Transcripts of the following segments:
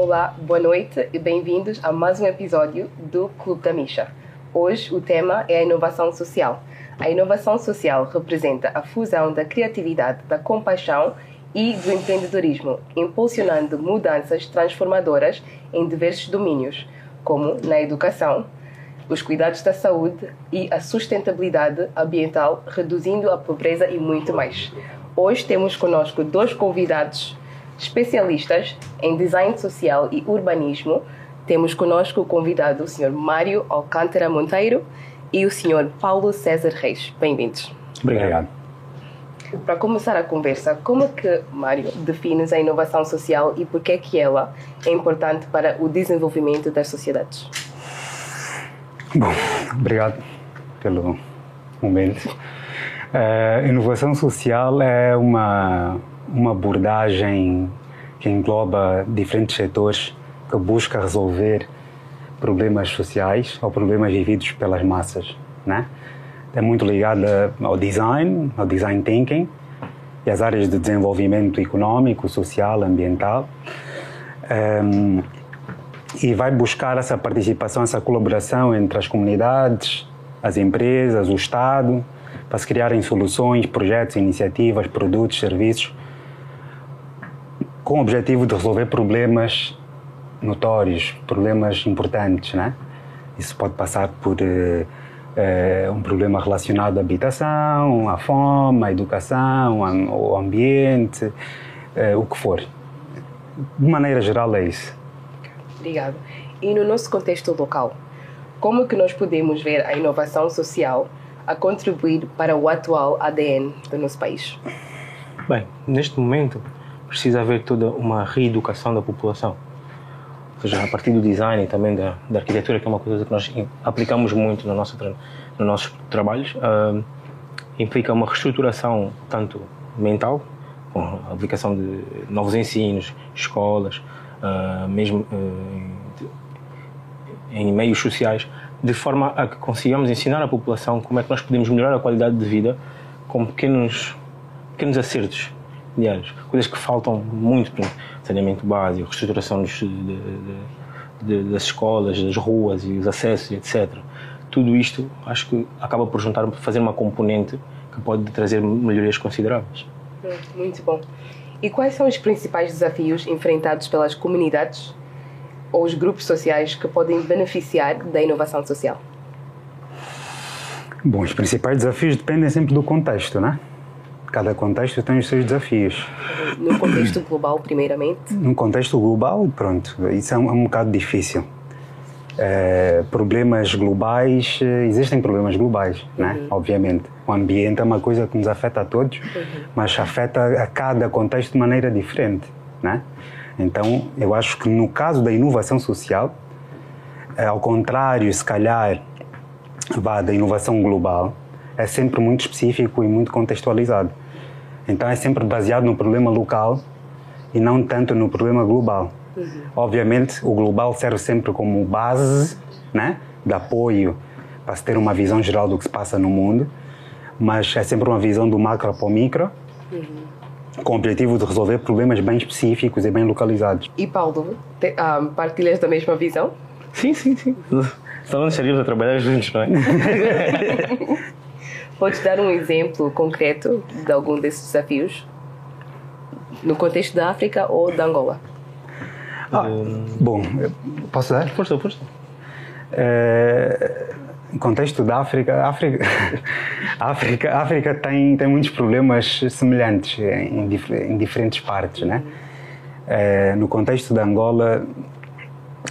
Olá, boa noite e bem-vindos a mais um episódio do Clube da Misha. Hoje o tema é a inovação social. A inovação social representa a fusão da criatividade, da compaixão e do empreendedorismo, impulsionando mudanças transformadoras em diversos domínios, como na educação, os cuidados da saúde e a sustentabilidade ambiental, reduzindo a pobreza e muito mais. Hoje temos conosco dois convidados especialistas em design social e urbanismo. Temos conosco o convidado, o Sr. Mário Alcântara Monteiro e o Sr. Paulo César Reis. Bem-vindos. Obrigado. Para começar a conversa, como é que, Mário, defines a inovação social e por que é que ela é importante para o desenvolvimento das sociedades? Bom, obrigado pelo momento. A inovação social é uma, uma abordagem que engloba diferentes setores que busca resolver problemas sociais ou problemas vividos pelas massas, né? É muito ligada ao design, ao design thinking e às áreas de desenvolvimento econômico, social, ambiental. Um, e vai buscar essa participação, essa colaboração entre as comunidades, as empresas, o Estado, para se criarem soluções, projetos, iniciativas, produtos, serviços, com o objetivo de resolver problemas notórios, problemas importantes, né? Isso pode passar por uh, uh, um problema relacionado à habitação, à fome, à educação, ao ambiente, uh, o que for. De maneira geral é isso. Obrigado. E no nosso contexto local, como que nós podemos ver a inovação social a contribuir para o atual ADN do nosso país? Bem, neste momento precisa haver toda uma reeducação da população. Ou seja, a partir do design e também da, da arquitetura, que é uma coisa que nós aplicamos muito no nosso, nos nossos trabalhos, uh, implica uma reestruturação tanto mental, com a aplicação de novos ensinos, escolas, uh, mesmo uh, em meios sociais, de forma a que consigamos ensinar à população como é que nós podemos melhorar a qualidade de vida com pequenos, pequenos acertos diários. Coisas que faltam muito, por exemplo, saneamento básico, reestruturação dos, de, de, de, das escolas, das ruas e os acessos, etc. Tudo isto acho que acaba por juntar, fazer uma componente que pode trazer melhorias consideráveis. Muito bom. E quais são os principais desafios enfrentados pelas comunidades ou os grupos sociais que podem beneficiar da inovação social? Bom, os principais desafios dependem sempre do contexto, né? Cada contexto tem os seus desafios. No contexto global, primeiramente? No contexto global, pronto, isso é um, é um bocado difícil. É, problemas globais, eh, existem problemas globais, né? uhum. né? obviamente. O ambiente é uma coisa que nos afeta a todos, uhum. mas afeta a cada contexto de maneira diferente. Né? Então, eu acho que no caso da inovação social, é, ao contrário, se calhar, vá da inovação global, é sempre muito específico e muito contextualizado. Então é sempre baseado no problema local e não tanto no problema global. Uhum. Obviamente, o global serve sempre como base né, de apoio para se ter uma visão geral do que se passa no mundo, mas é sempre uma visão do macro para o micro, uhum. com o objetivo de resolver problemas bem específicos e bem localizados. E Paulo, te, ah, partilhas da mesma visão? Sim, sim, sim. Só não estaríamos a trabalhar juntos, não é? Podes dar um exemplo concreto de algum desses desafios? No contexto da África ou da Angola? Ah, bom, posso dar? Força, força. É, no contexto da África, África, África, África tem, tem muitos problemas semelhantes em, em diferentes partes, né? É, no contexto da Angola,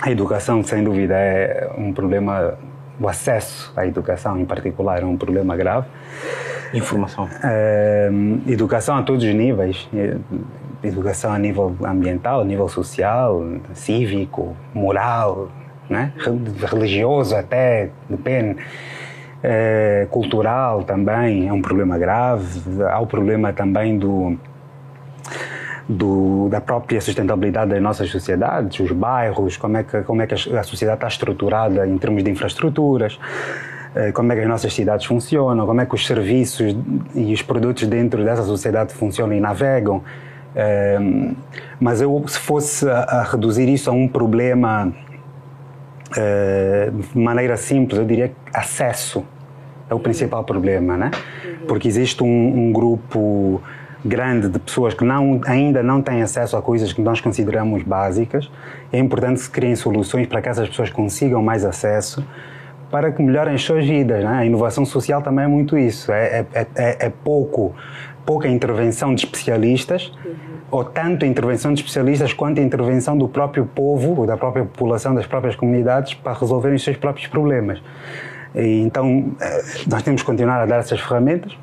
a educação, sem dúvida, é um problema o acesso à educação em particular é um problema grave. Informação. É, educação a todos os níveis. Educação a nível ambiental, a nível social, cívico, moral, né? religioso até, depende. É, cultural também é um problema grave. Há o problema também do do, da própria sustentabilidade das nossas sociedades, os bairros, como é que, como é que a sociedade está estruturada em termos de infraestruturas, eh, como é que as nossas cidades funcionam, como é que os serviços e os produtos dentro dessa sociedade funcionam e navegam. Uh, mas eu, se fosse a, reduzir isso a um problema uh, de maneira simples, eu diria acesso é o principal problema, né? Porque existe um, um grupo grande de pessoas que não, ainda não têm acesso a coisas que nós consideramos básicas. É importante que se criem soluções para que essas pessoas consigam mais acesso para que melhorem as suas vidas. Né? A inovação social também é muito isso. É, é, é, é pouco, pouca intervenção de especialistas, uhum. ou tanto intervenção de especialistas quanto a intervenção do próprio povo, da própria população, das próprias comunidades, para resolverem os seus próprios problemas. E, então, eh, nós temos que continuar a dar essas ferramentas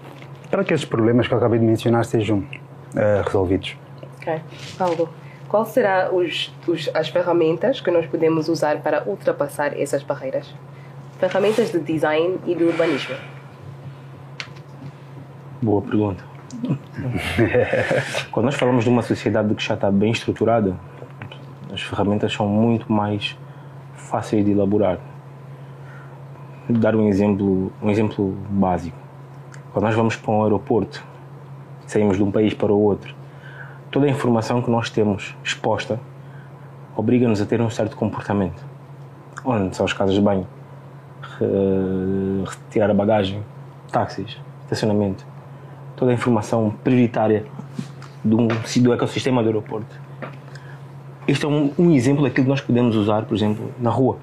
para que esses problemas que eu acabei de mencionar sejam uh, resolvidos. Ok. Paulo, quais serão os, os, as ferramentas que nós podemos usar para ultrapassar essas barreiras? Ferramentas de design e de urbanismo. Boa pergunta. Quando nós falamos de uma sociedade que já está bem estruturada, as ferramentas são muito mais fáceis de elaborar. Vou dar um exemplo, um exemplo básico. Quando nós vamos para um aeroporto, saímos de um país para o outro, toda a informação que nós temos exposta obriga-nos a ter um certo comportamento. Onde são as casas de banho, retirar a bagagem, táxis, estacionamento, toda a informação prioritária do, do ecossistema do aeroporto. Este é um, um exemplo daquilo que nós podemos usar, por exemplo, na rua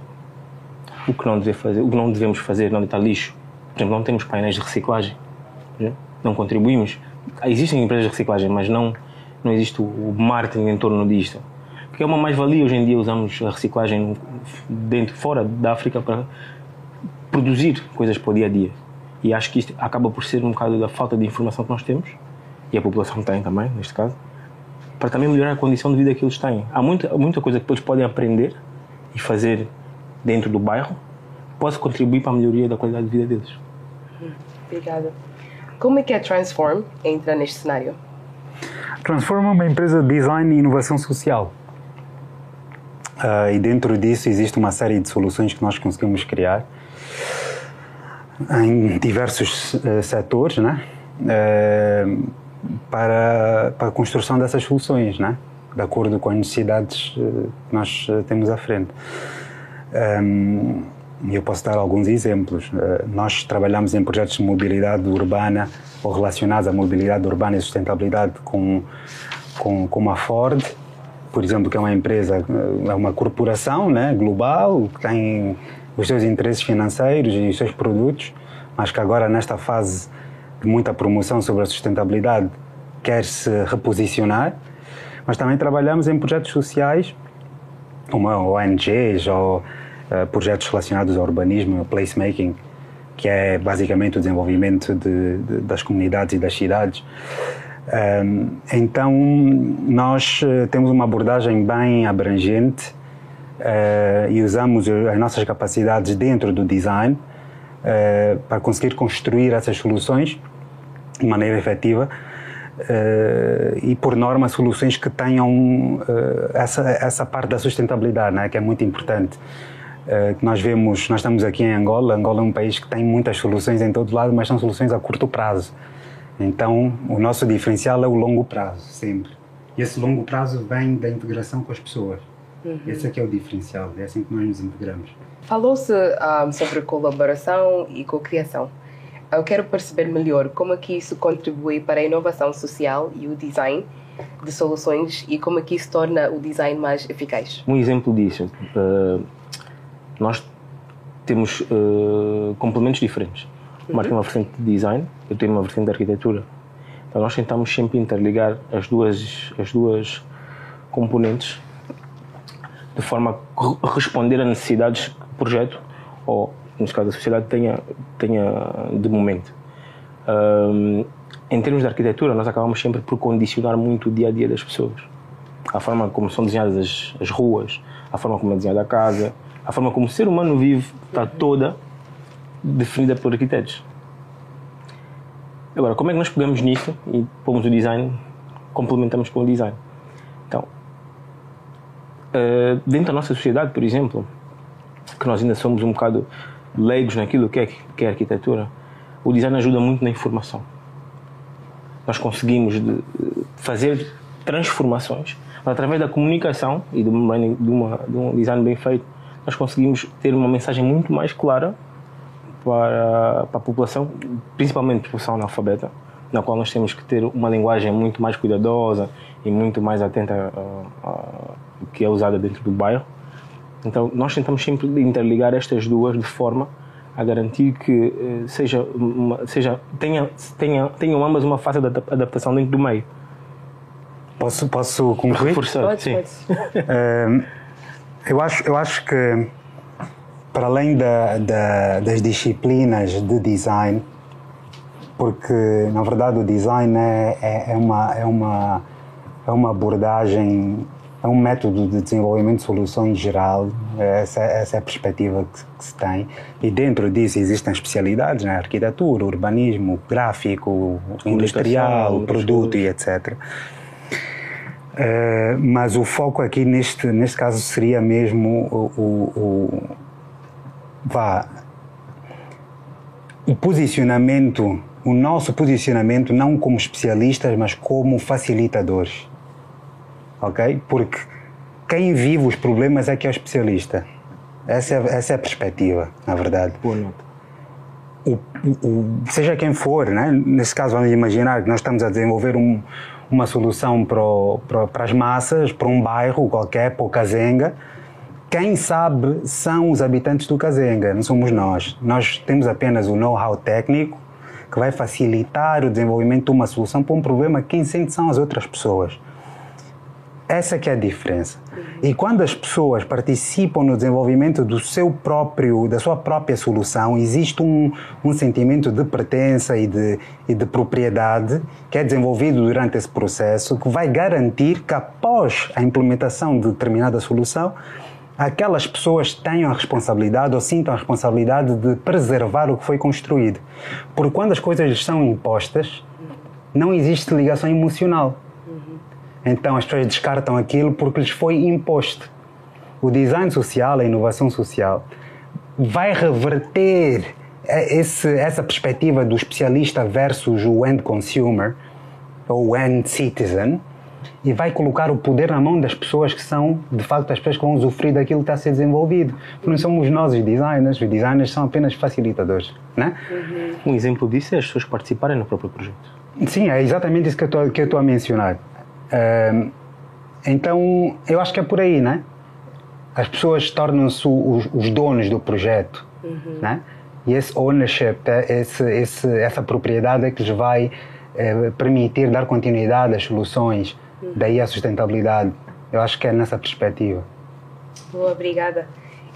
o que não deve fazer, o que não devemos fazer, não está lixo. Por exemplo, não temos painéis de reciclagem, não contribuímos. Existem empresas de reciclagem, mas não não existe o marketing em torno disto. Porque é uma mais-valia hoje em dia usamos a reciclagem dentro, fora da África para produzir coisas para o dia a dia. E acho que isto acaba por ser um bocado da falta de informação que nós temos, e a população tem também, neste caso, para também melhorar a condição de vida que eles têm. Há muita, muita coisa que eles podem aprender e fazer dentro do bairro possa contribuir para a melhoria da qualidade de vida deles. Obrigada. Como é que a Transform entra neste cenário? Transform é uma empresa de design e inovação social. Uh, e dentro disso existe uma série de soluções que nós conseguimos criar em diversos uh, setores, né? Uh, para, para a construção dessas soluções, né? de acordo com as necessidades que nós temos à frente. Um, eu posso dar alguns exemplos. Uh, nós trabalhamos em projetos de mobilidade urbana ou relacionados à mobilidade urbana e sustentabilidade com, com, com a Ford, por exemplo, que é uma empresa, é uma corporação né, global, que tem os seus interesses financeiros e os seus produtos, mas que agora, nesta fase de muita promoção sobre a sustentabilidade, quer se reposicionar. Mas também trabalhamos em projetos sociais, como ONGs ou uh, projetos relacionados ao urbanismo, ao placemaking, que é basicamente o desenvolvimento de, de, das comunidades e das cidades. Um, então, nós uh, temos uma abordagem bem abrangente uh, e usamos as nossas capacidades dentro do design uh, para conseguir construir essas soluções de maneira efetiva e, por norma, soluções que tenham essa, essa parte da sustentabilidade, né, que é muito importante. Uh, nós vemos, nós estamos aqui em Angola, Angola é um país que tem muitas soluções em todo lado, mas são soluções a curto prazo. Então, o nosso diferencial é o longo prazo, sempre. E esse longo prazo vem da integração com as pessoas. Uhum. Esse aqui é o diferencial, é assim que nós nos integramos. Falou-se um, ah, sobre colaboração e cocriação. Eu quero perceber melhor como é que isso contribui para a inovação social e o design de soluções e como é que isso torna o design mais eficaz. Um exemplo disso, uh, nós temos uh, complementos diferentes. O Marco tem uma vertente de design, eu tenho uma vertente de arquitetura. Então nós tentamos sempre interligar as duas, as duas componentes de forma a responder a necessidades que o projeto, ou neste caso a sociedade, tenha, tenha de momento. Um, em termos de arquitetura, nós acabamos sempre por condicionar muito o dia a dia das pessoas. A forma como são desenhadas as, as ruas, a forma como é desenhada a casa, a forma como o ser humano vive está toda definida por arquitetos. Agora, como é que nós pegamos nisso e pomos o design, complementamos com o design? Então, uh, dentro da nossa sociedade, por exemplo, que nós ainda somos um bocado leigos naquilo que é, que é arquitetura, o design ajuda muito na informação. Nós conseguimos fazer transformações, através da comunicação e de, uma, de, uma, de um design bem feito, nós conseguimos ter uma mensagem muito mais clara para, para a população, principalmente a população analfabeta, na qual nós temos que ter uma linguagem muito mais cuidadosa e muito mais atenta ao que é usada dentro do bairro. Então, nós tentamos sempre interligar estas duas de forma a garantir que eh, seja, uma, seja tenha, tenha, tenham ambas uma fase de adaptação dentro do meio. Posso, posso concluir? Reforçar, Pode, sim. pode. Eu, acho, eu acho que, para além da, da, das disciplinas de design, porque na verdade o design é, é, é, uma, é, uma, é uma abordagem, é um método de desenvolvimento de soluções geral, essa, essa é a perspectiva que, que se tem. E dentro disso existem especialidades, né? arquitetura, urbanismo, gráfico, industrial, produto e etc. Uh, mas o foco aqui neste, neste caso seria mesmo o, o, o, vá, o posicionamento, o nosso posicionamento não como especialistas, mas como facilitadores. Ok? Porque quem vive os problemas é que é o especialista. Essa é, essa é a perspectiva, na verdade. Boa nota. O, o, seja quem for, né? nesse caso vamos imaginar que nós estamos a desenvolver um, uma solução para, para, para as massas, para um bairro qualquer, para o Kazenga. Quem sabe são os habitantes do Kazenga, não somos nós. Nós temos apenas o know-how técnico que vai facilitar o desenvolvimento de uma solução para um problema que quem sente são as outras pessoas. Essa que é a diferença. E quando as pessoas participam no desenvolvimento do seu próprio, da sua própria solução, existe um, um sentimento de pertença e de, e de propriedade que é desenvolvido durante esse processo, que vai garantir que após a implementação de determinada solução, aquelas pessoas tenham a responsabilidade ou sintam a responsabilidade de preservar o que foi construído. Porque quando as coisas são impostas, não existe ligação emocional. Então as pessoas descartam aquilo porque lhes foi imposto. O design social, a inovação social, vai reverter esse, essa perspectiva do especialista versus o end consumer ou o end citizen e vai colocar o poder na mão das pessoas que são, de facto, as pessoas que vão usufruir daquilo que está a ser desenvolvido. Porque não somos nós os designers, os designers são apenas facilitadores. Né? Um exemplo disso é as pessoas participarem no próprio projeto. Sim, é exatamente isso que eu estou a mencionar. Uh, então, eu acho que é por aí, né? As pessoas tornam-se os, os, donos do projeto, uhum. né? E esse ownership, esse, esse, essa propriedade é que lhes vai eh, permitir dar continuidade às soluções, uhum. daí a sustentabilidade. Eu acho que é nessa perspectiva. Boa, obrigada.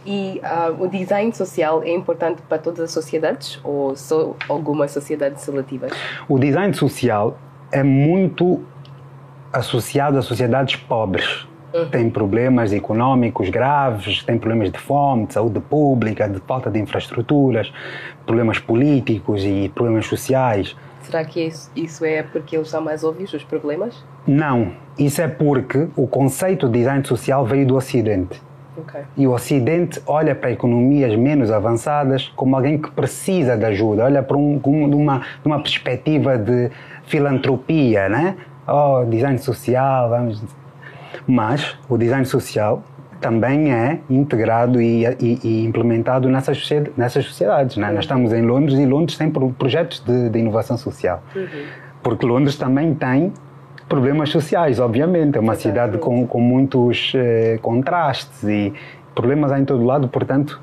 E uh, o design social é importante para todas as sociedades ou só algumas sociedades seletivas? O design social é muito associado a sociedades pobres. Uhum. Tem problemas econômicos graves, tem problemas de fome, de saúde pública, de falta de infraestruturas, problemas políticos e problemas sociais. Será que isso é porque eles são mais óbvios, os problemas? Não. Isso é porque o conceito de design social veio do Ocidente. Okay. E o Ocidente olha para economias menos avançadas como alguém que precisa de ajuda, olha para um, uma, uma perspectiva de filantropia, né? Oh, design social, vamos. Mas o design social também é integrado e, e, e implementado nessas, nessas sociedades. Né? Uhum. Nós estamos em Londres e Londres tem projetos de, de inovação social. Uhum. Porque Londres também tem problemas sociais, obviamente. É uma cidade com, com muitos eh, contrastes e problemas em todo lado, portanto,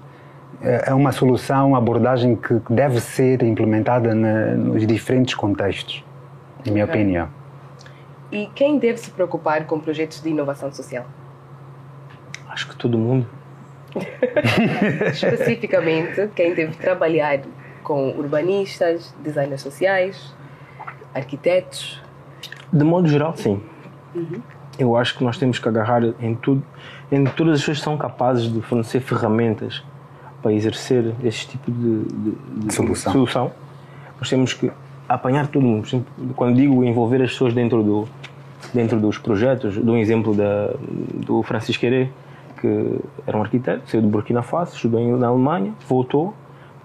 é, é uma solução, uma abordagem que deve ser implementada na, nos diferentes contextos, na minha okay. opinião. E quem deve se preocupar com projetos de inovação social? Acho que todo mundo. Especificamente, quem deve trabalhar com urbanistas, designers sociais, arquitetos? De modo geral, sim. Uhum. Eu acho que nós temos que agarrar em tudo, em todas as pessoas que são capazes de fornecer ferramentas para exercer esse tipo de, de, de solução. solução. Nós temos que apanhar todo mundo. Quando digo envolver as pessoas dentro, do, dentro dos projetos, dou um exemplo da, do Francisco Heré, que era um arquiteto, saiu do Burkina Faso, estudou na Alemanha, voltou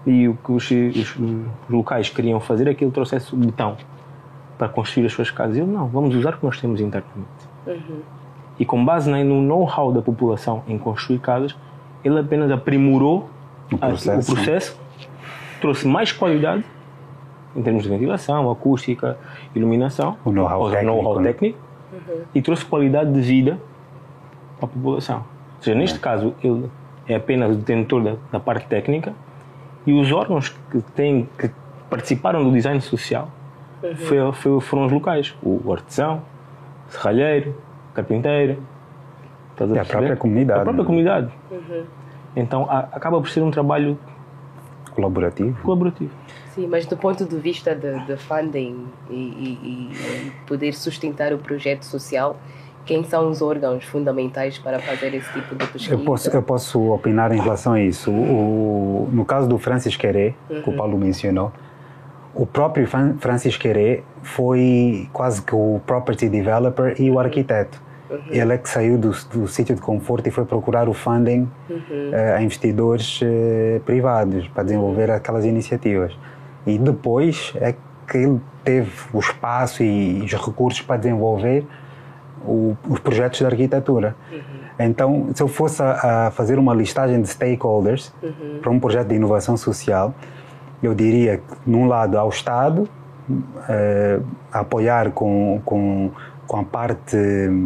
e o que os, os, locais queriam fazer é que ele trouxesse o betão para construir as suas casas. E eu, não, vamos usar o que nós temos internamente. E com base né, no know-how da população em construir casas, ele apenas aprimorou O a- processo. o processo, trouxe mais qualidade em termos de ventilação, acústica, iluminação, O know-how técnico, know-how né? técnico, e trouxe qualidade de vida para a população. Ou seja, neste caso, ele é apenas o detentor da, da parte técnica e os órgãos que, têm, que participaram do design social foi- foi- foram os locais. O artesão, o serralheiro, o carpinteiro. Estás E a perceber? própria comunidade, A própria né? comunidade. Então a- acaba por ser um trabalho Colaborativo. colaborativo. Sim, mas do ponto de vista de, de funding e, e- e poder sustentar o projeto social, quem são os órgãos fundamentais para fazer esse tipo de pesquisa? Eu posso, eu posso opinar em relação a isso. O, no caso do Francis Queré, que o Paulo mencionou, o próprio Fran- Francis Queré foi quase que o property developer e o arquiteto. Ele é que saiu do, do sítio de conforto e foi procurar o funding eh, a investidores eh, privados para desenvolver aquelas iniciativas. E depois é que ele teve o espaço e os recursos para desenvolver o- os projetos de arquitetura. Então, se eu fosse a, a fazer uma listagem de stakeholders para um projeto de inovação social, eu diria que, num lado, ao Estado, eh, apoiar com, com, com a parte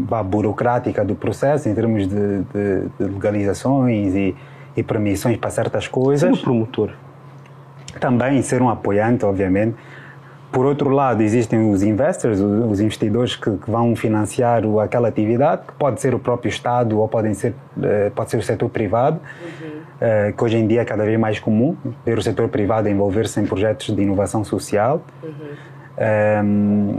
vá, burocrática do processo, em termos de, de- de legalizações e, e permissões para certas coisas o promotor. Também ser um apoiante, obviamente. Por outro lado, existem os investors, os investidores que, que vão financiar o- aquela atividade, que pode ser o próprio Estado ou podem ser, eh, pode ser o setor privado, eh, que hoje em dia é cada vez mais comum ver o setor privado envolver-se em projetos de inovação social. Ehm,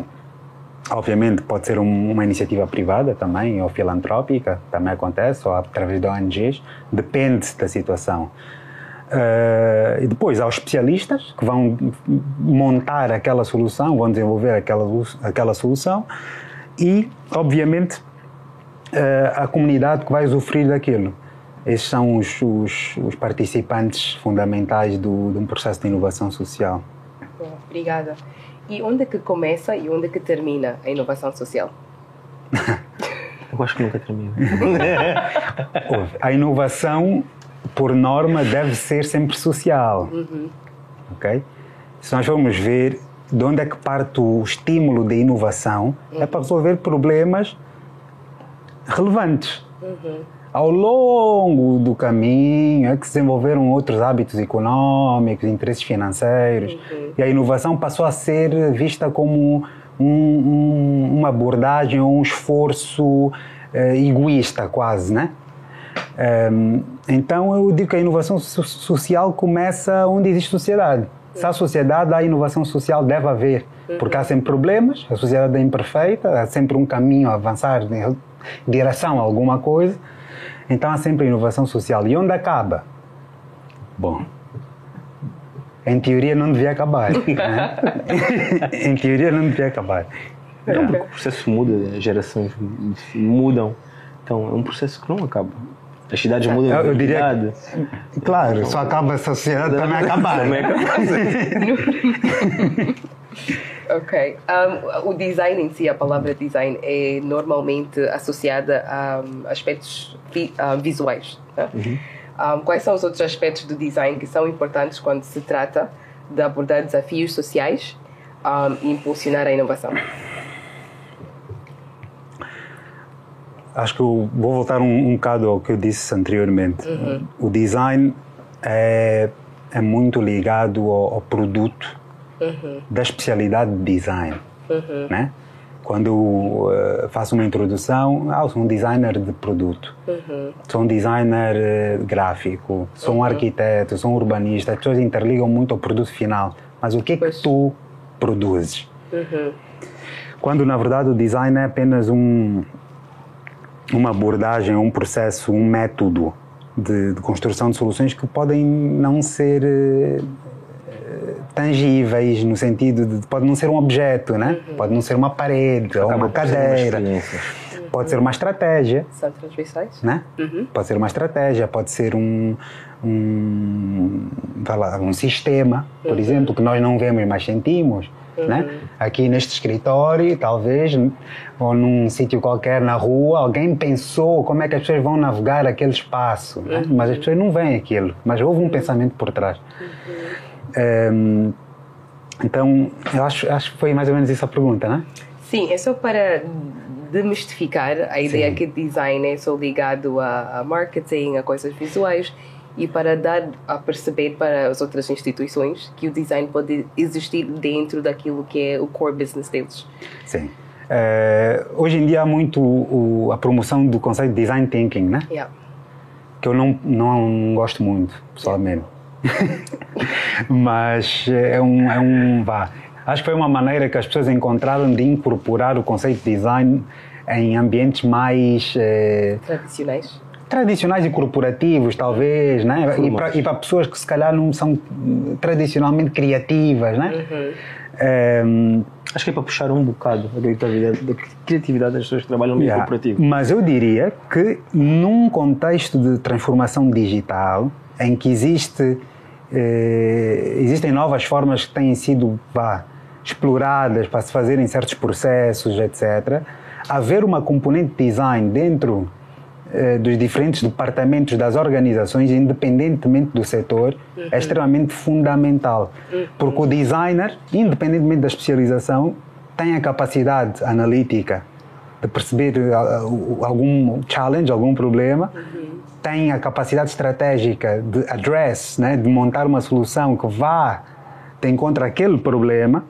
obviamente pode ser um- uma iniciativa privada também, ou filantrópica, também acontece, ou através de ONGs, depende da situação. Eh, e depois há os especialistas que vão montar aquela solução, vão desenvolver aquela, aquela solução e, obviamente, eh, a comunidade que vai usufruir daquilo. Esses são os, os, os participantes fundamentais do, de um processo de inovação social. Bom, Obrigada. E onde é que começa e onde é que termina a inovação social? Eu acho que nunca termina. A inovação, por norma, deve ser sempre social. Ok? Se nós formos ver de onde é que parte o estímulo de inovação, é para resolver problemas relevantes. Ao longo do caminho é que se desenvolveram outros hábitos econômicos, interesses financeiros, e a inovação passou a ser vista como um- um- uma abordagem um esforço eh, egoísta, quase, né? Ehm, então eu digo que a inovação so- social começa onde existe sociedade. Se há sociedade, há inovação social, deve haver. Porque há sempre problemas, a sociedade é imperfeita, há sempre um caminho a avançar em direção a alguma coisa. Então há sempre inovação social. E onde acaba? Bom, em teoria não devia acabar. né? em teoria não devia acabar. Não, porque o processo muda, as gerações mudam. Então é um processo que não acaba. As cidades mudam Eu- eu de diria. Claro, só acaba se a sociedade também acabar. Também. Ok. Um, o design em si, a palavra design, é normalmente associada a aspectos vi- visuais. né? Um, quais são os outros aspectos do design que são importantes quando se trata de abordar desafios sociais um, e impulsionar a inovação? Acho que eu vou voltar um, um bocado ao que eu disse anteriormente. O design é, é muito ligado ao, ao produto da especialidade de design. Né? Quando eu eh, faço uma introdução, ah, sou um designer de produto, sou um designer eh, gráfico, sou um arquiteto, sou um urbanista. As pessoas interligam muito ao produto final. Mas o que é que tu produzes? Quando na verdade o design é apenas um, uma abordagem, um processo, um método de, de construção de soluções que podem não ser eh, tangíveis no sentido de pode não ser um objeto, né? Pode não ser uma parede ou uma uma cadeira, experiência. pode ser uma estratégia, né? Pode ser uma estratégia, pode ser um um, lá, um sistema, por exemplo, que nós não vemos mas sentimos. Né? Aqui neste escritório, talvez, ou num sítio qualquer na rua, alguém pensou como é que as pessoas vão navegar aquele espaço, né? mas as pessoas não veem aquilo, mas houve um pensamento por trás. Um, então, eu acho, acho que foi mais ou menos essa a pergunta, né? Sim, é só para demistificar a ideia Sim. que design é só ligado a, a marketing, a coisas visuais e para dar a perceber para as outras instituições que o design pode existir dentro daquilo que é o core business deles. Sim. Eh, hoje em dia há muito o- a promoção do conceito de design thinking, né? Yeah. que eu não, não gosto muito, pessoalmente. Mas é um, é um. Vá. Acho que foi uma maneira que as pessoas encontraram de incorporar o conceito de design em ambientes mais eh, Tradicionais. Tradicionais e corporativos, talvez, né? E para, Formais. e para pessoas que se calhar não são tradicionalmente criativas, né? Ehm, Acho que é para puxar um bocado a criatividade, da criatividade das pessoas que trabalham no meio Yeah. corporativo. Mas eu diria que num contexto de transformação digital, em que existe, eh, existem novas formas que têm sido exploradas para se fazerem certos processos, etc., haver uma componente de design dentro dos diferentes departamentos das organizações, independentemente do setor, é extremamente fundamental. Porque o designer, independentemente da especialização, tem a capacidade analítica de perceber o- algum challenge, algum problema, tem a capacidade estratégica de address, né, de montar uma solução que vá de encontro àquele problema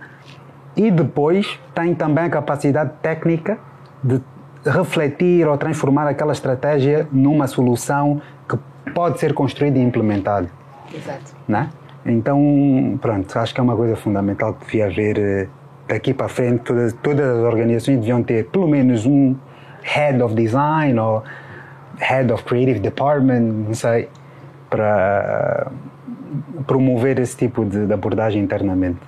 e depois tem também a capacidade técnica de refletir ou transformar aquela estratégia numa solução que pode ser construída e implementada, Exato. né? Então, pronto, acho que é uma coisa fundamental que devia haver eh, daqui para frente. Todas, todas as organizações deviam ter pelo menos um head of design ou head of creative department, não sei, para promover esse tipo de, de abordagem internamente.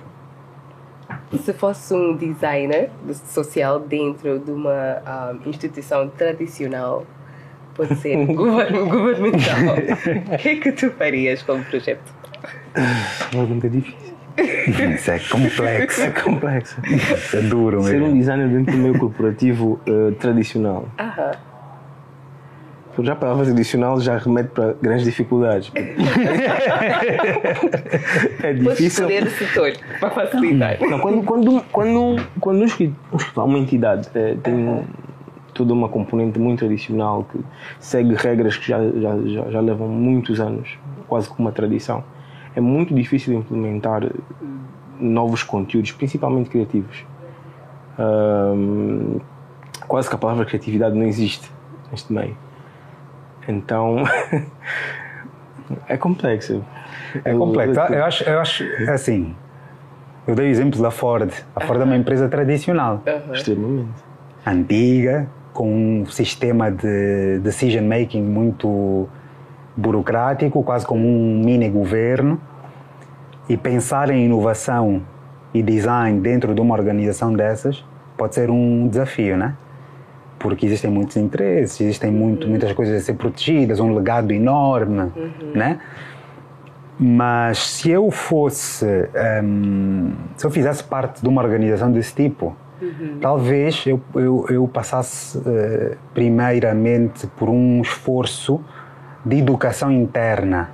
Se fosse um designer social dentro de uma ah, instituição tradicional, pode ser govern- governamental, o que é que tu farias como projeto? Pergunta difícil. Isso é complexo. É complexo. Isso é duro Ser um mesmo. designer dentro do meio corporativo eh, tradicional. Aham. Já a palavra tradicional já remete para grandes dificuldades. é Podes difícil. escolher o setor para facilitar. Não, quando, quando, quando, quando um um uma entidade eh, tem toda uma componente muito tradicional que segue regras que já, já, já, já levam muitos anos, quase como uma tradição, é muito difícil implementar novos conteúdos, principalmente criativos. Ahm, quase que a palavra criatividade não existe neste meio. Então é complexo. É complexo. Eu acho, eu acho assim. Eu dei o exemplo da Ford. A Ford é uma empresa tradicional, Extremamente. antiga, com um sistema de decision making muito burocrático, quase como um mini governo. E pensar em inovação e design dentro de uma organização dessas pode ser um desafio, né? Porque existem muitos interesses, existem muito, muitas coisas a ser protegidas, um legado enorme, né? Mas se eu fosse, hum, se eu fizesse parte de uma organização desse tipo, talvez eu, eu, eu passasse eh, primeiramente por um esforço de educação interna.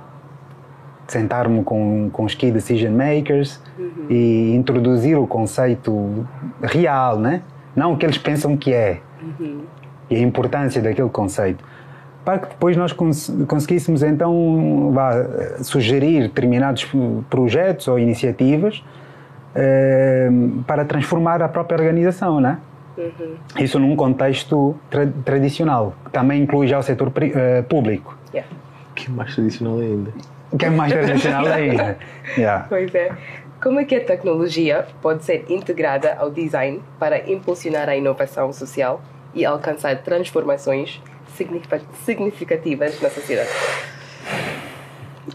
Sentar-me com, com os key decision makers e introduzir o conceito real, né? não o que eles pensam que é e a importância daquele conceito para que depois nós cons conseguíssemos então vá, sugerir determinados projetos ou iniciativas eh, para transformar a própria organização, né? Isso num contexto tra tradicional, que também inclui já o setor eh, público, Yeah. Que é mais tradicional ainda. que é mais tradicional ainda. Yeah. Pois é. Como é que a tecnologia pode ser integrada ao design para impulsionar a inovação social e alcançar transformações significa- significativas na sociedade?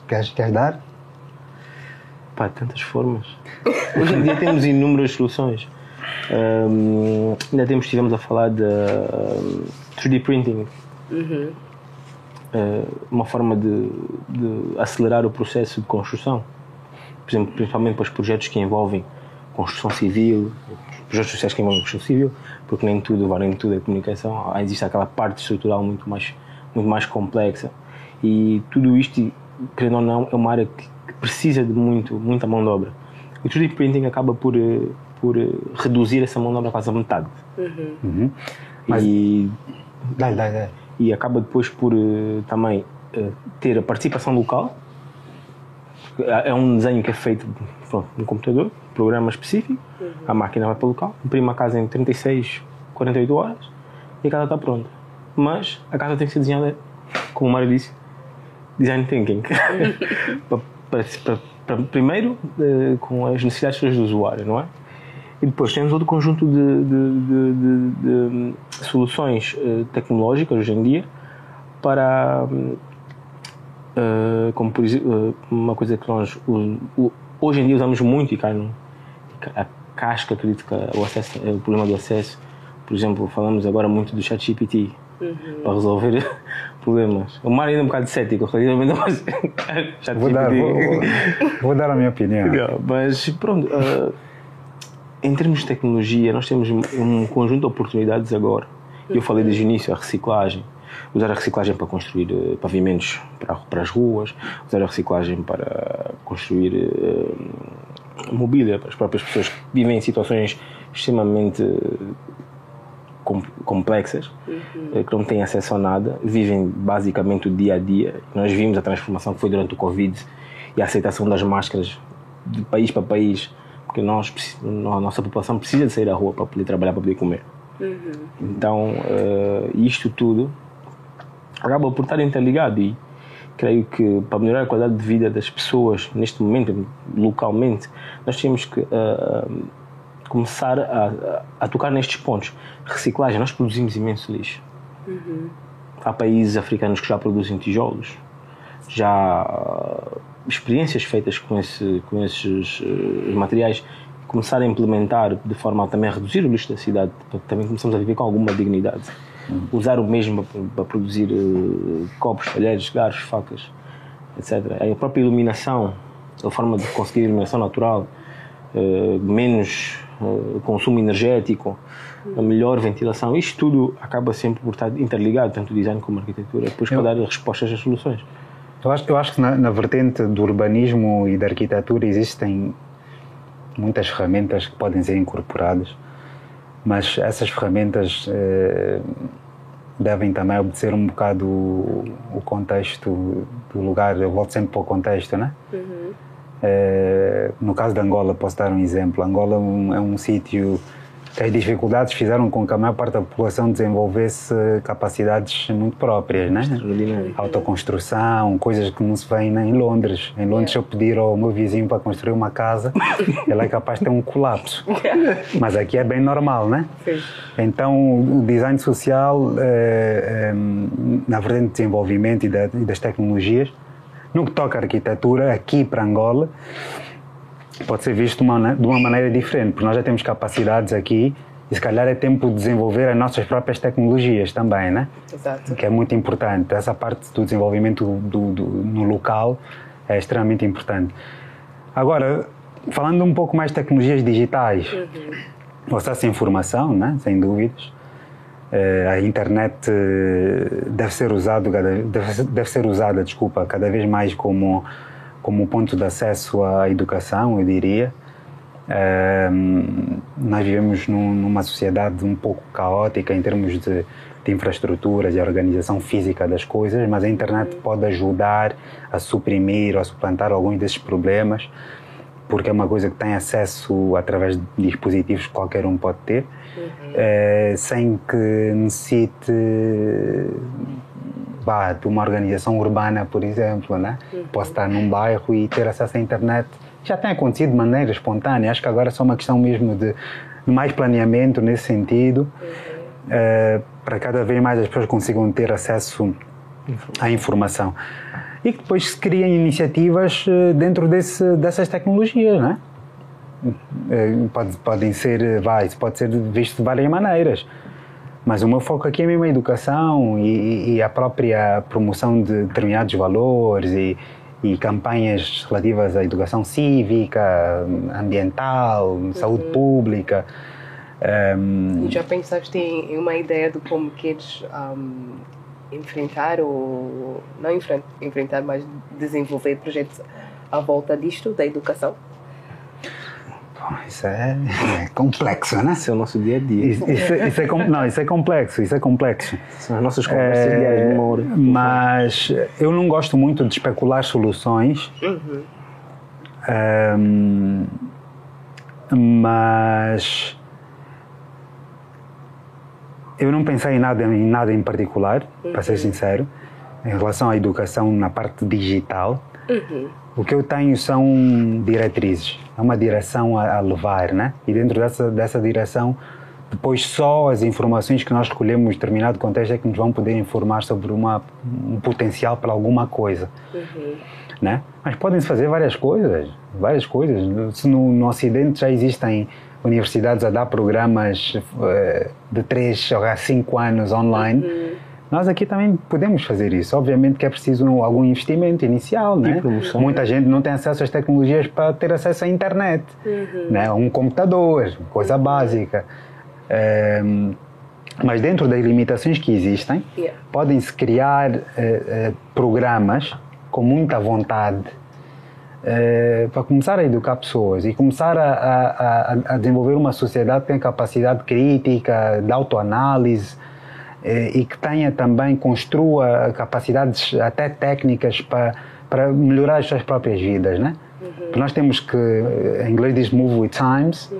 Queres, queres dar? Pá, tantas formas. Hoje em dia temos inúmeras soluções. Ahm, ainda temos, estivemos a falar de ahm, 3D printing. Ah, uma forma de, de acelerar o processo de construção. Por exemplo, principalmente para os projetos que envolvem construção civil, projetos sociais que envolvem construção civil, porque nem tudo, nem tudo é comunicação, existe aquela parte estrutural muito mais, muito mais complexa. E tudo isto, querendo ou não, é uma área que, que precisa de muito, muita mão de obra. O 3D printing acaba por, eh, por eh, reduzir essa mão de obra quase a metade. Uhum. Uhum. Mas- E, Dá, dá, dá. e acaba depois por eh, também ter a participação local. É é um desenho que é feito pronto, no computador, programa específico, a máquina vai para o local, imprime a casa em 36, 48 horas e a casa está pronta. Mas a casa tem que ser desenhada, como o Mário disse, design thinking. para, para- para- para- primeiro, eh, com as necessidades todas do usuário, não é? E depois temos outro conjunto de, de- de- de- hum, soluções eh, tecnológicas hoje em dia para, hum, eh, como por exemplo, uma coisa que nós hoje em dia usamos muito e cai no, a casca crítica, o, acesso, eh, o problema do acesso. Por exemplo, falamos agora muito do ChatGPT para resolver problemas. O Mário ainda é um bocado cético relativamente ChatGPT. Vou dar, vou, vou- dar a minha opinião. Mas pronto, ah, em termos de tecnologia, nós temos um conjunto de oportunidades agora. Eu falei desde o início, a reciclagem. Usar a reciclagem para construir eh, pavimentos para, para as ruas, usar a reciclagem para construir eh, mobília para as próprias pessoas que vivem em situações extremamente eh, com- complexas, eh, que não têm acesso a nada, vivem basicamente o dia a dia. Nós vimos a transformação que foi durante o Covid e a aceitação das máscaras de país para país, porque nós, a nossa população precisa de sair à rua para poder trabalhar, para poder comer. Então, eh, isto tudo acaba por estar interligado e creio que para melhorar a qualidade de vida das pessoas neste momento, localmente, nós temos que eh, começar a, a, tocar nestes pontos. Reciclagem, nós produzimos imenso lixo. Há países africanos que já produzem tijolos, já há experiências feitas com, esse, com esses eh, materiais começar a implementar de forma a também reduzir o lixo da cidade, também começamos a viver com alguma dignidade. Usar o mesmo para, produzir eh, copos, talheres, garfos, facas, etc. A própria iluminação, a forma de conseguir iluminação natural, eh, menos eh, consumo energético, a melhor ventilação, isto tudo acaba sempre por estar interligado, tanto o design como a arquitetura, depois para dar respostas às soluções. Eu acho, eu acho que na, na vertente do urbanismo e da arquitetura existem muitas ferramentas que podem ser incorporadas, mas essas ferramentas eh, devem também obedecer um bocado o, o contexto do lugar. Eu volto sempre para o contexto, né? Eh, no caso de Angola, posso dar um exemplo. Angola é um, é um sítio as dificuldades fizeram com que a maior parte da população desenvolvesse capacidades muito próprias, né? Autoconstrução, coisas que não se vêem nem em Londres. Em Londres, se eu pedir ao meu vizinho para construir uma casa, ele é capaz de ter um colapso. Mas aqui é bem normal, né? Sim. Então, o design social, eh, eh, na vertente de desenvolvimento e, da- e das tecnologias, no que toca à arquitetura, aqui para Angola, pode ser visto de uma, de uma maneira diferente, porque nós já temos capacidades aqui e se calhar é tempo de desenvolver as nossas próprias tecnologias também, né? Exato. que é muito importante. Essa parte do desenvolvimento do, do- no local é extremamente importante. Agora, falando um pouco mais de tecnologias digitais, o acesso à informação, né? sem dúvidas. Eh, a internet eh, deve ser usado ser- deve ser usada, desculpa, cada vez mais como como ponto de acesso à educação, eu diria. Nós vivemos num- numa sociedade um pouco caótica em termos de, de infraestruturas e organização física das coisas, mas a internet pode ajudar a suprimir ou a suplantar alguns desses problemas, porque é uma coisa que tem acesso através de dispositivos que qualquer um pode ter, eh, sem que necessite vá, de uma organização urbana, por exemplo, né? Posso estar num bairro e ter acesso à internet. Já tem acontecido de maneira espontânea. Acho que agora é só uma questão mesmo de, de mais planeamento nesse sentido, eh, para cada vez mais as pessoas consigam ter acesso à informação. E que depois se criem iniciativas eh, dentro desse, dessas tecnologias, né? Eh, Pode, podem ser, vai, isso pode ser visto de várias maneiras. Mas o meu foco aqui é mesmo a educação e, e a própria promoção de determinados valores e, e campanhas relativas à educação cívica, ambiental, saúde pública. Um, E já pensaste em uma ideia de como queres ahm, enfrentar ou não enfren- enfrentar, mas desenvolver projetos à volta disto, da educação? Isso é, é complexo, né? Esse é o nosso dia a dia. Isso, isso é- isso é não, isso é complexo, isso é complexo. São as nossas conversas diárias de uma hora. Mas eu não gosto muito de especular soluções. Ahm, mas eu não pensei em nada, em nada em particular, para ser sincero, em relação à educação na parte digital. O que eu tenho são diretrizes, é uma direção a, a levar, né? E dentro dessa, dessa direção, depois só as informações que nós recolhemos em determinado contexto é que nos vão poder informar sobre uma, um potencial para alguma coisa, né? Mas podem-se fazer várias coisas, várias coisas. Se no, no Ocidente já existem universidades a dar programas eh, de 3 a 5 anos online, nós aqui também podemos fazer isso. Obviamente que é preciso algum investimento inicial, né? promoção. Muita gente não tem acesso às tecnologias para ter acesso à internet, né? Um computador, coisa básica. Ehm, mas dentro das limitações que existem, Yeah. podem-se criar eh, eh, programas com muita vontade eh, para começar a educar pessoas e começar a, a- a- desenvolver uma sociedade que tenha capacidade crítica, de autoanálise e que tenha também, construa capacidades até técnicas para, para melhorar as suas próprias vidas, né? Porque nós temos que, eh, em inglês diz move with times,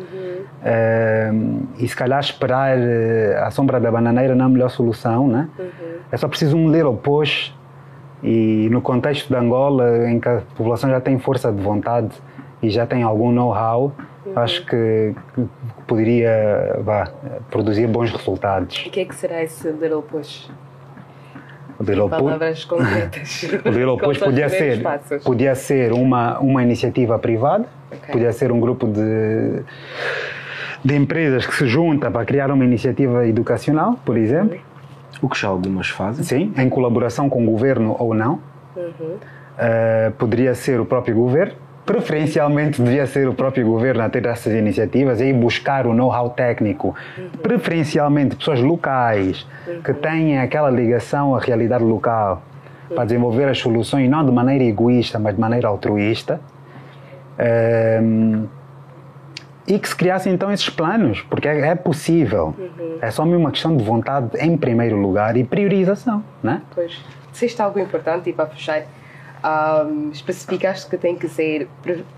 eh, e se calhar esperar eh, a sombra da bananeira não é a melhor solução, né? É só preciso um little push e no contexto de Angola, em que a população já tem força de vontade e já tem algum know-how, acho que, que poderia vá, produzir bons resultados. O que é que será esse little push? O little, Palavras concretas. o little push podia ser, passos? podia ser uma, uma iniciativa privada, Ok. podia ser um grupo de, de empresas que se junta para criar uma iniciativa educacional, por exemplo. O que já algumas fazem. Sim, em colaboração com o governo ou não. Uh, poderia ser o próprio governo. Preferencialmente devia ser o próprio governo a ter essas iniciativas e buscar o know-how técnico. Preferencialmente pessoas locais que tenham aquela ligação à realidade local para desenvolver as soluções não de maneira egoísta, mas de maneira altruísta. Um, e que se criassem então esses planos, porque é, é possível. É só uma questão de vontade em primeiro lugar e priorização, né? Pois. Disseste algo importante e para fechar, ahm, especificaste que tem que ser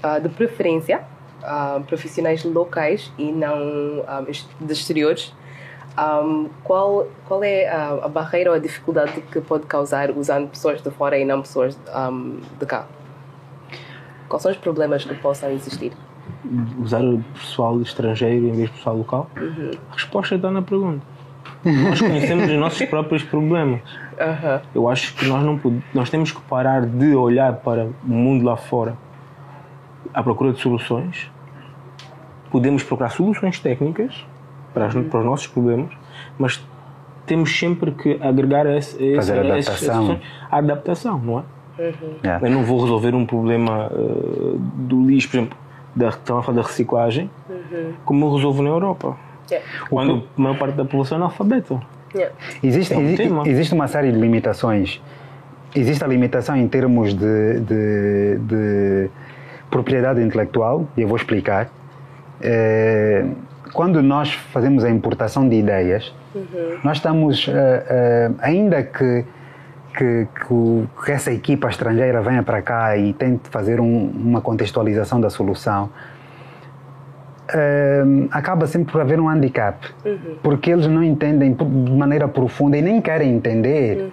ah, de preferência ahm, profissionais locais e não ex- de exteriores. Ahm, qual, qual é a, a barreira ou a dificuldade que pode causar usando pessoas de fora e não pessoas de cá? Quais são os problemas que possam existir? Usar o pessoal estrangeiro em vez do pessoal local? A resposta está na pergunta. Nós conhecemos os nossos próprios problemas. Aham. Eu acho que nós não nós temos que parar de olhar para o mundo lá fora à procura de soluções. Podemos procurar soluções técnicas para, as- para os nossos problemas, mas temos sempre que agregar a esse, a esse- Fazer a adaptação. a adaptação, não é? Yeah. Eu não vou resolver um problema eh, do lixo, por exemplo, da, estão a falar da reciclagem, como eu resolvo na Europa. Yeah. Quando a maior parte da população é analfabeta. Yeah. Existe, É um exi- tema. existe uma série de limitações. Existe a limitação em termos de, de- de propriedade intelectual, e eu vou explicar. Eh, quando nós fazemos a importação de ideias, nós estamos, eh, eh, ainda que, que, que essa equipa estrangeira venha para cá e tente fazer um- uma contextualização da solução, Ehm, acaba sempre por haver um handicap, porque eles não entendem de maneira profunda e nem querem entender,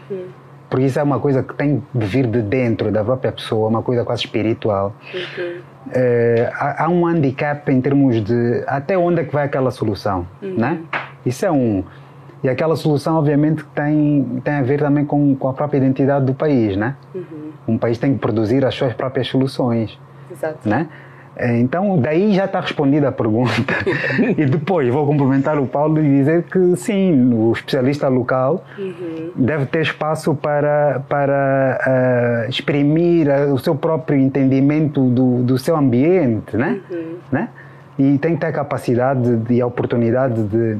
porque isso é uma coisa que tem de vir de dentro da própria pessoa, uma coisa quase espiritual. Eh, há, há um handicap em termos de até onde é que vai aquela solução, né? Isso é um. E aquela solução, obviamente, tem, tem a ver também com, com a própria identidade do país, né? Um país tem que produzir as suas próprias soluções Exato. né? É, então, daí já está respondida a pergunta. e depois vou complementar o Paulo e dizer que sim, o especialista local uhum. deve ter espaço para, para uh, exprimir o seu próprio entendimento do, do seu ambiente, né? Uhum. né? E tem que ter a capacidade e a oportunidade de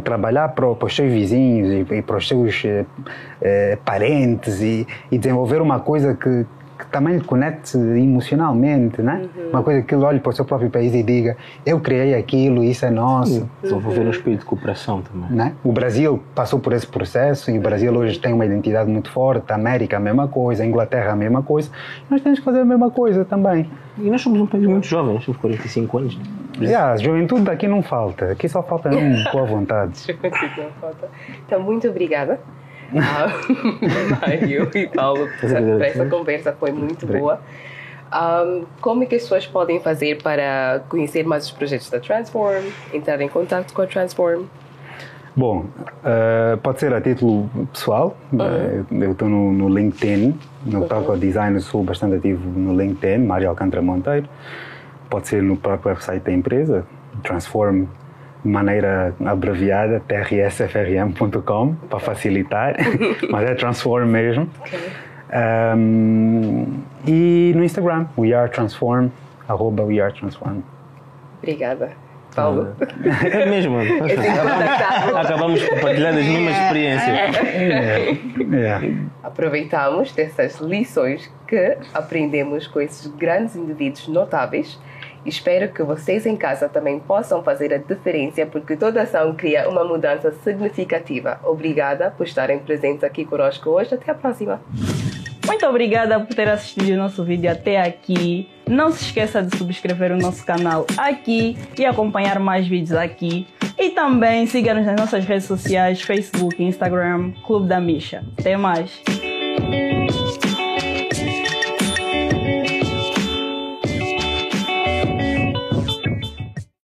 trabalhar para, para, os seus vizinhos e, para os seus eh, eh, parentes e, e, desenvolver uma coisa que também lhe conecte emocionalmente, né? Uhum. Uma coisa que ele olhe para o seu próprio país e diga: Eu criei aquilo, isso é nosso. Desenvolver uhum. um espírito de cooperação também. Né? O Brasil passou por esse processo e o Brasil hoje tem uma identidade muito forte. A América, a mesma coisa. A Inglaterra, a mesma coisa. Nós temos que fazer a mesma coisa também. E nós somos um país muito jovem, nós temos 45 anos. Yeah, a juventude daqui não falta. Aqui só falta um boa vontade. Então, muito obrigada Mário e Paulo, essa conversa foi muito boa. Um, como é que as pessoas podem fazer para conhecer mais os projetos da Transform, entrar em contato com a Transform? Bom, uh, pode ser a título pessoal. Uhum. Uh, eu estou no, no, LinkedIn, no uhum. toque design, sou bastante ativo no LinkedIn, Mário Alcântara Monteiro. Pode ser no próprio website da empresa, Transform maneira abreviada, trsfrm.com, para facilitar, mas é Transform mesmo. Okay. Um, e no Instagram, We Are Transform, arroba We Are Transform. Obrigada. Paulo. É mesmo. Acabamos compartilhando as mesmas experiências. É. É. Aproveitamos dessas lições que aprendemos com esses grandes indivíduos notáveis Espero que vocês em casa também possam fazer a diferença, porque toda ação cria uma mudança significativa. Obrigada por estarem presentes aqui conosco hoje. Até a próxima. Muito obrigada por ter assistido o nosso vídeo até aqui. Não se esqueça de subscrever o nosso canal aqui e acompanhar mais vídeos aqui. E também siga-nos nas nossas redes sociais, Facebook, Instagram, Clube da Misha. Até mais!